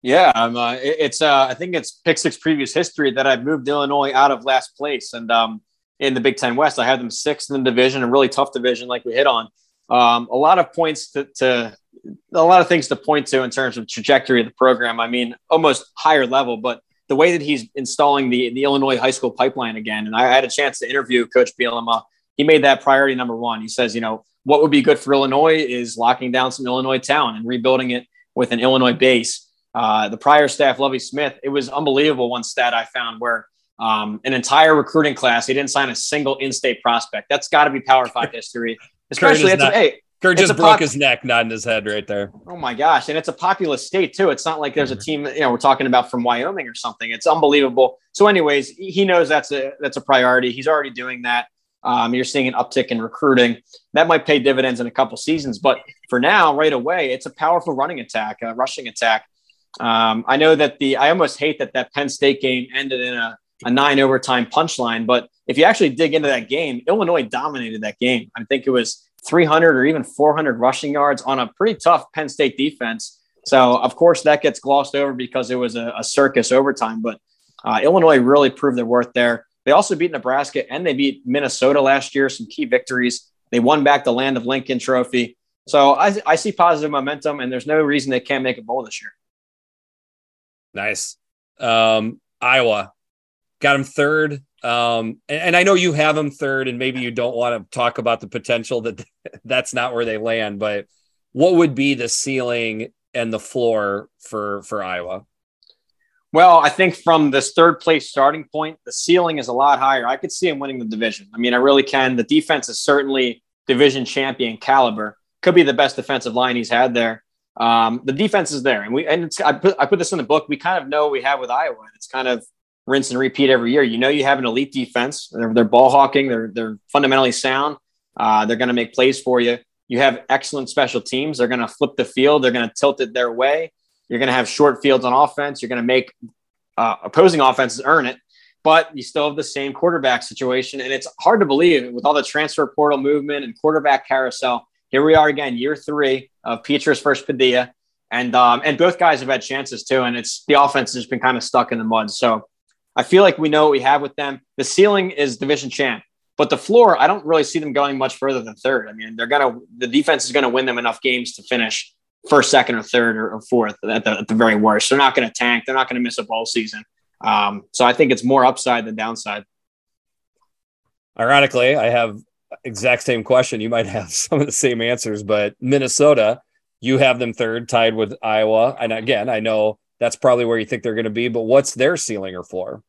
Yeah, I'm, uh, it's uh, I think it's Pick Six previous history that I've moved Illinois out of last place, and um, in the Big Ten West, I had them sixth in the division, a really tough division, like we hit on. Um, a lot of points to, to, a lot of things to point to in terms of trajectory of the program. I mean, almost higher level, but the way that he's installing the the Illinois high school pipeline again, and I had a chance to interview Coach Bielema. He made that priority number one. He says, you know, what would be good for Illinois is locking down some Illinois talent and rebuilding it with an Illinois base. Uh, the prior staff, Lovie Smith, it was unbelievable. One stat I found where um, an entire recruiting class, he didn't sign a single in-state prospect. That's got to be Power Five history, especially it's a, hey, Kurt just broke pop- his neck, nodding his head right there. Oh my gosh! And it's a populous state too. It's not like there's a mm-hmm. team, you know, we're talking about from Wyoming or something. It's unbelievable. So, anyways, he knows that's a that's a priority. He's already doing that. Um, you're seeing an uptick in recruiting. That might pay dividends in a couple seasons, but for now, right away, it's a powerful running attack, a rushing attack. Um, I know that the I almost hate that that Penn State game ended in a, a nine overtime punchline, but if you actually dig into that game, Illinois dominated that game. I think it was 300 or even 400 rushing yards on a pretty tough Penn State defense. So, of course, that gets glossed over because it was a, a circus overtime. But uh, Illinois really proved their worth there. They also beat Nebraska and they beat Minnesota last year, some key victories. They won back the Land of Lincoln trophy. So I, I see positive momentum, and there's no reason they can't make a bowl this year. Nice. Um, Iowa got him third. Um, and, and, I know you have him third, and maybe you don't want to talk about the potential that that's not where they land. But what would be the ceiling and the floor for for Iowa? Well, I think from this third place starting point, the ceiling is a lot higher. I could see him winning the division. I mean, I really can. The defense is certainly division champion caliber. Could be the best defensive line he's had there. Um, the defense is there, and we and I put I put this in the book. We kind of know we have with Iowa. It's kind of rinse and repeat every year. You know, you have an elite defense. They're, they're ball hawking. They're they're fundamentally sound. Uh, they're going to make plays for you. You have excellent special teams. They're going to flip the field. They're going to tilt it their way. You're going to have short fields on offense. You're going to make uh, opposing offenses earn it. But you still have the same quarterback situation, and it's hard to believe with all the transfer portal movement and quarterback carousel. Here we are again, year three of Petras versus Padilla, and um, and both guys have had chances too, and it's the offense has been kind of stuck in the mud. So I feel like we know what we have with them. The ceiling is division champ, but the floor, I don't really see them going much further than third. I mean, they're gonna the defense is gonna win them enough games to finish first, second, or third, or, or fourth at the, at the, very worst. They're not gonna tank. They're not gonna miss a bowl season. Um, so I think it's more upside than downside. Ironically, I have exact same question. You might have some of the same answers, but Minnesota, you have them third, tied with Iowa. And again, I know that's probably where you think they're going to be. But what's their ceiling or floor?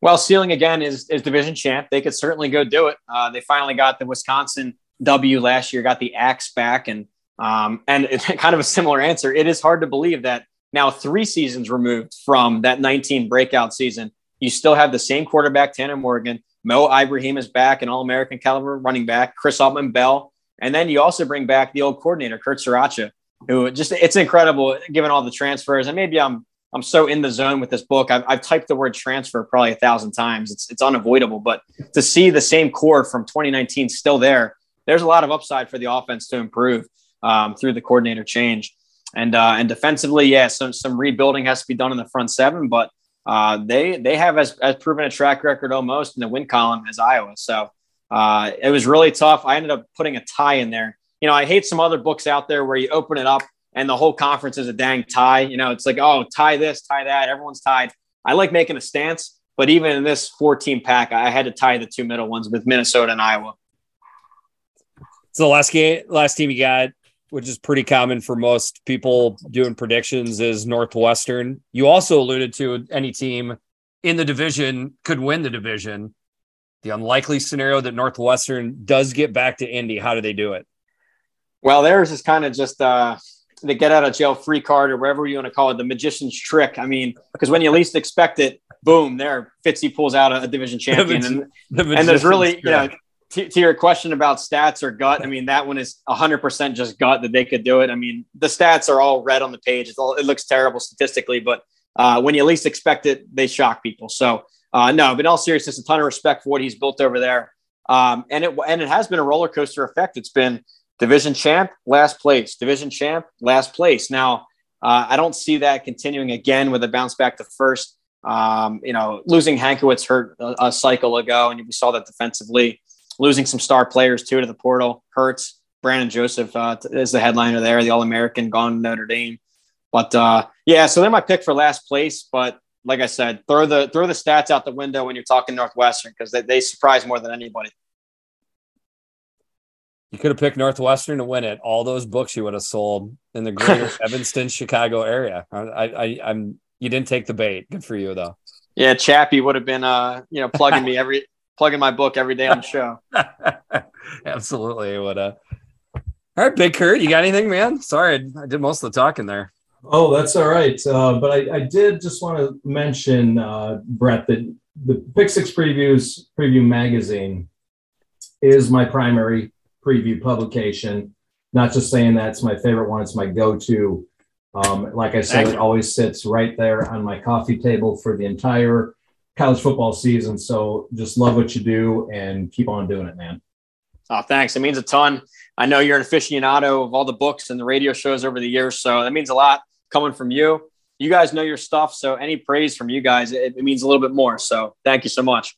Well, ceiling again is is division champ. They could certainly go do it. Uh, they finally got the Wisconsin W last year, got the axe back, and um, and it's kind of a similar answer. It is hard to believe that now three seasons removed from that 19 breakout season, you still have the same quarterback, Tanner Morgan. Mo Ibrahim is back, an All American caliber running back. Chris Autman Bell, and then you also bring back the old coordinator, Kurt Ciarrocca, who just it's incredible given all the transfers. And maybe I'm I'm so in the zone with this book. I've, I've typed the word transfer probably a thousand times. It's it's unavoidable, but to see the same core from 2019 still there, there's a lot of upside for the offense to improve um, through the coordinator change. And uh, and defensively, yeah, some some rebuilding has to be done in the front seven, but uh, they they have as, as proven a track record almost in the win column as Iowa. So uh, it was really tough. I ended up putting a tie in there you know, I hate some other books out there where you open it up and the whole conference is a dang tie. You know, it's like, oh, tie this, tie that. Everyone's tied. I like making a stance, but even in this 14 pack, I had to tie the two middle ones with Minnesota and Iowa. So the last game, last team you got, which is pretty common for most people doing predictions, is Northwestern. You also alluded to any team in the division could win the division. The unlikely scenario that Northwestern does get back to Indy, how do they do it? Well, theirs is kind of just uh, the get out of jail free card or whatever you want to call it, the magician's trick. I mean, because when you least expect it, boom, there Fitzy pulls out a, a division champion, and, the and there's really trick. you know. To, to your question about stats or gut, I mean that one is 100% just gut that they could do it. I mean the stats are all red on the page. It's all, it looks terrible statistically, but uh, when you least expect it, they shock people. So uh, no, but in all seriousness, a ton of respect for what he's built over there. Um, and it and it has been a roller coaster effect. It's been division champ, last place, division champ, last place. Now uh, I don't see that continuing again with a bounce back to first. Um, you know, losing Hankwitz hurt a, a, cycle ago, and we saw that defensively. Losing some star players too to the portal hurts. Brandon Joseph uh, is the headliner there, the All American, gone Notre Dame. But uh, yeah, so they're my pick for last place. But like I said, throw the throw the stats out the window when you're talking Northwestern because they, they surprise more than anybody. You could have picked Northwestern to win it. All those books you would have sold in the greater Evanston, Chicago area. I, I, I'm. You didn't take the bait. Good for you, though. Yeah, Chappie would have been, uh, you know, plugging me every, plugging my book every day on the show. Absolutely, would have. All right, Big Kurt, you got anything, man? Sorry, I did most of the talking there. Oh, that's all right. Uh, but I, I, did just want to mention, uh, Brett, that the Pick Six Previews Preview Magazine is my primary preview publication. Not just saying that's my favorite one, it's my go to. Um, like I said, it always sits right there on my coffee table for the entire college football season. So just love what you do and keep on doing it, man. Oh, thanks. It means a ton. I know you're an aficionado of all the books and the radio shows over the years. So that means a lot coming from you. You guys know your stuff. So any praise from you guys, it, it means a little bit more. So thank you so much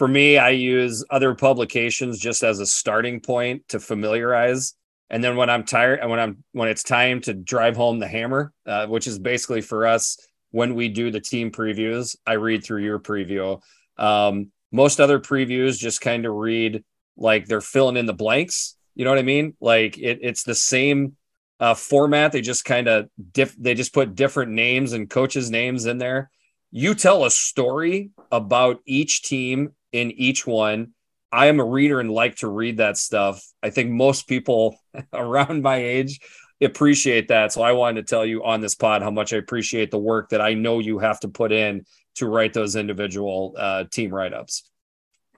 for me, I use other publications just as a starting point to familiarize. And then when I'm tired and when I'm when it's time to drive home the hammer, uh, which is basically for us when we do the team previews, I read through your preview. Um, most other previews just kind of read like they're filling in the blanks. You know what I mean? Like it, it's the same uh, format. They just kind of diff. They just put different names and coaches' names in there. You tell a story about each team in each one. I am a reader and like to read that stuff. I think most people around my age appreciate that. So I wanted to tell you on this pod how much I appreciate the work that I know you have to put in to write those individual uh, team write ups.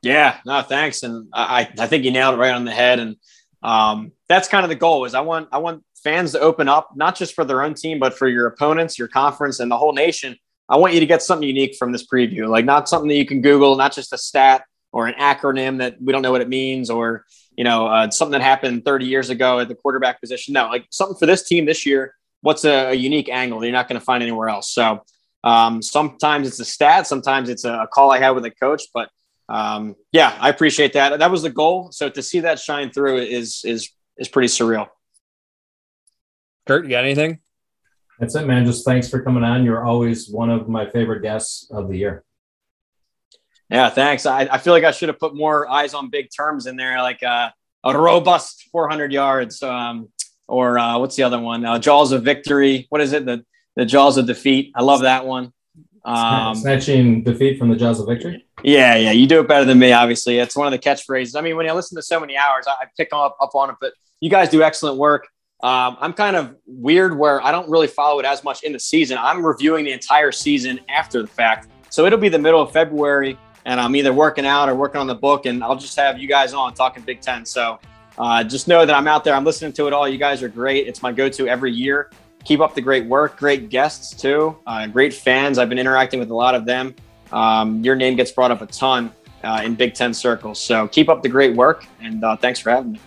Yeah, no, thanks. And I, I think you nailed it right on the head. And um, that's kind of the goal is I want, I want fans to open up, not just for their own team, but for your opponents, your conference and the whole nation I want you to get something unique from this preview, like not something that you can Google, not just a stat or an acronym that we don't know what it means, or you know uh, something that happened 30 years ago at the quarterback position. No, like something for this team this year. What's a, a unique angle that you're not going to find anywhere else? So um, sometimes it's a stat, sometimes it's a, a call I had with a coach, but um, yeah, I appreciate that. That was the goal. So to see that shine through is is is pretty surreal. Kurt, you got anything? That's it, man. Just thanks for coming on. You're always one of my favorite guests of the year. Yeah, thanks. I, I feel like I should have put more eyes on big terms in there, like uh, a robust 400 yards, um, or uh, what's the other one? Uh, jaws of victory. What is it? The the jaws of defeat. I love that one. Um, Snatching defeat from the jaws of victory. Yeah, yeah, you do it better than me. Obviously, it's one of the catchphrases. I mean, when I listen to so many hours, I, I pick up up on it. But you guys do excellent work. Um, I'm kind of weird where I don't really follow it as much in the season. I'm reviewing the entire season after the fact. So it'll be the middle of February, and I'm either working out or working on the book, and I'll just have you guys on talking Big Ten. So uh, just know that I'm out there. I'm listening to it all. You guys are great. It's my go to every year. Keep up the great work. Great guests, too. Uh, great fans. I've been interacting with a lot of them. Um, your name gets brought up a ton uh, in Big Ten circles. So keep up the great work, and uh, thanks for having me.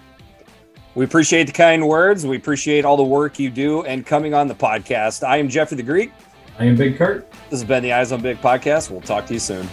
We appreciate the kind words. We appreciate all the work you do and coming on the podcast. I am Jeffrey the Greek. I am Big Kurt. This has been the Eyes on Big podcast. We'll talk to you soon.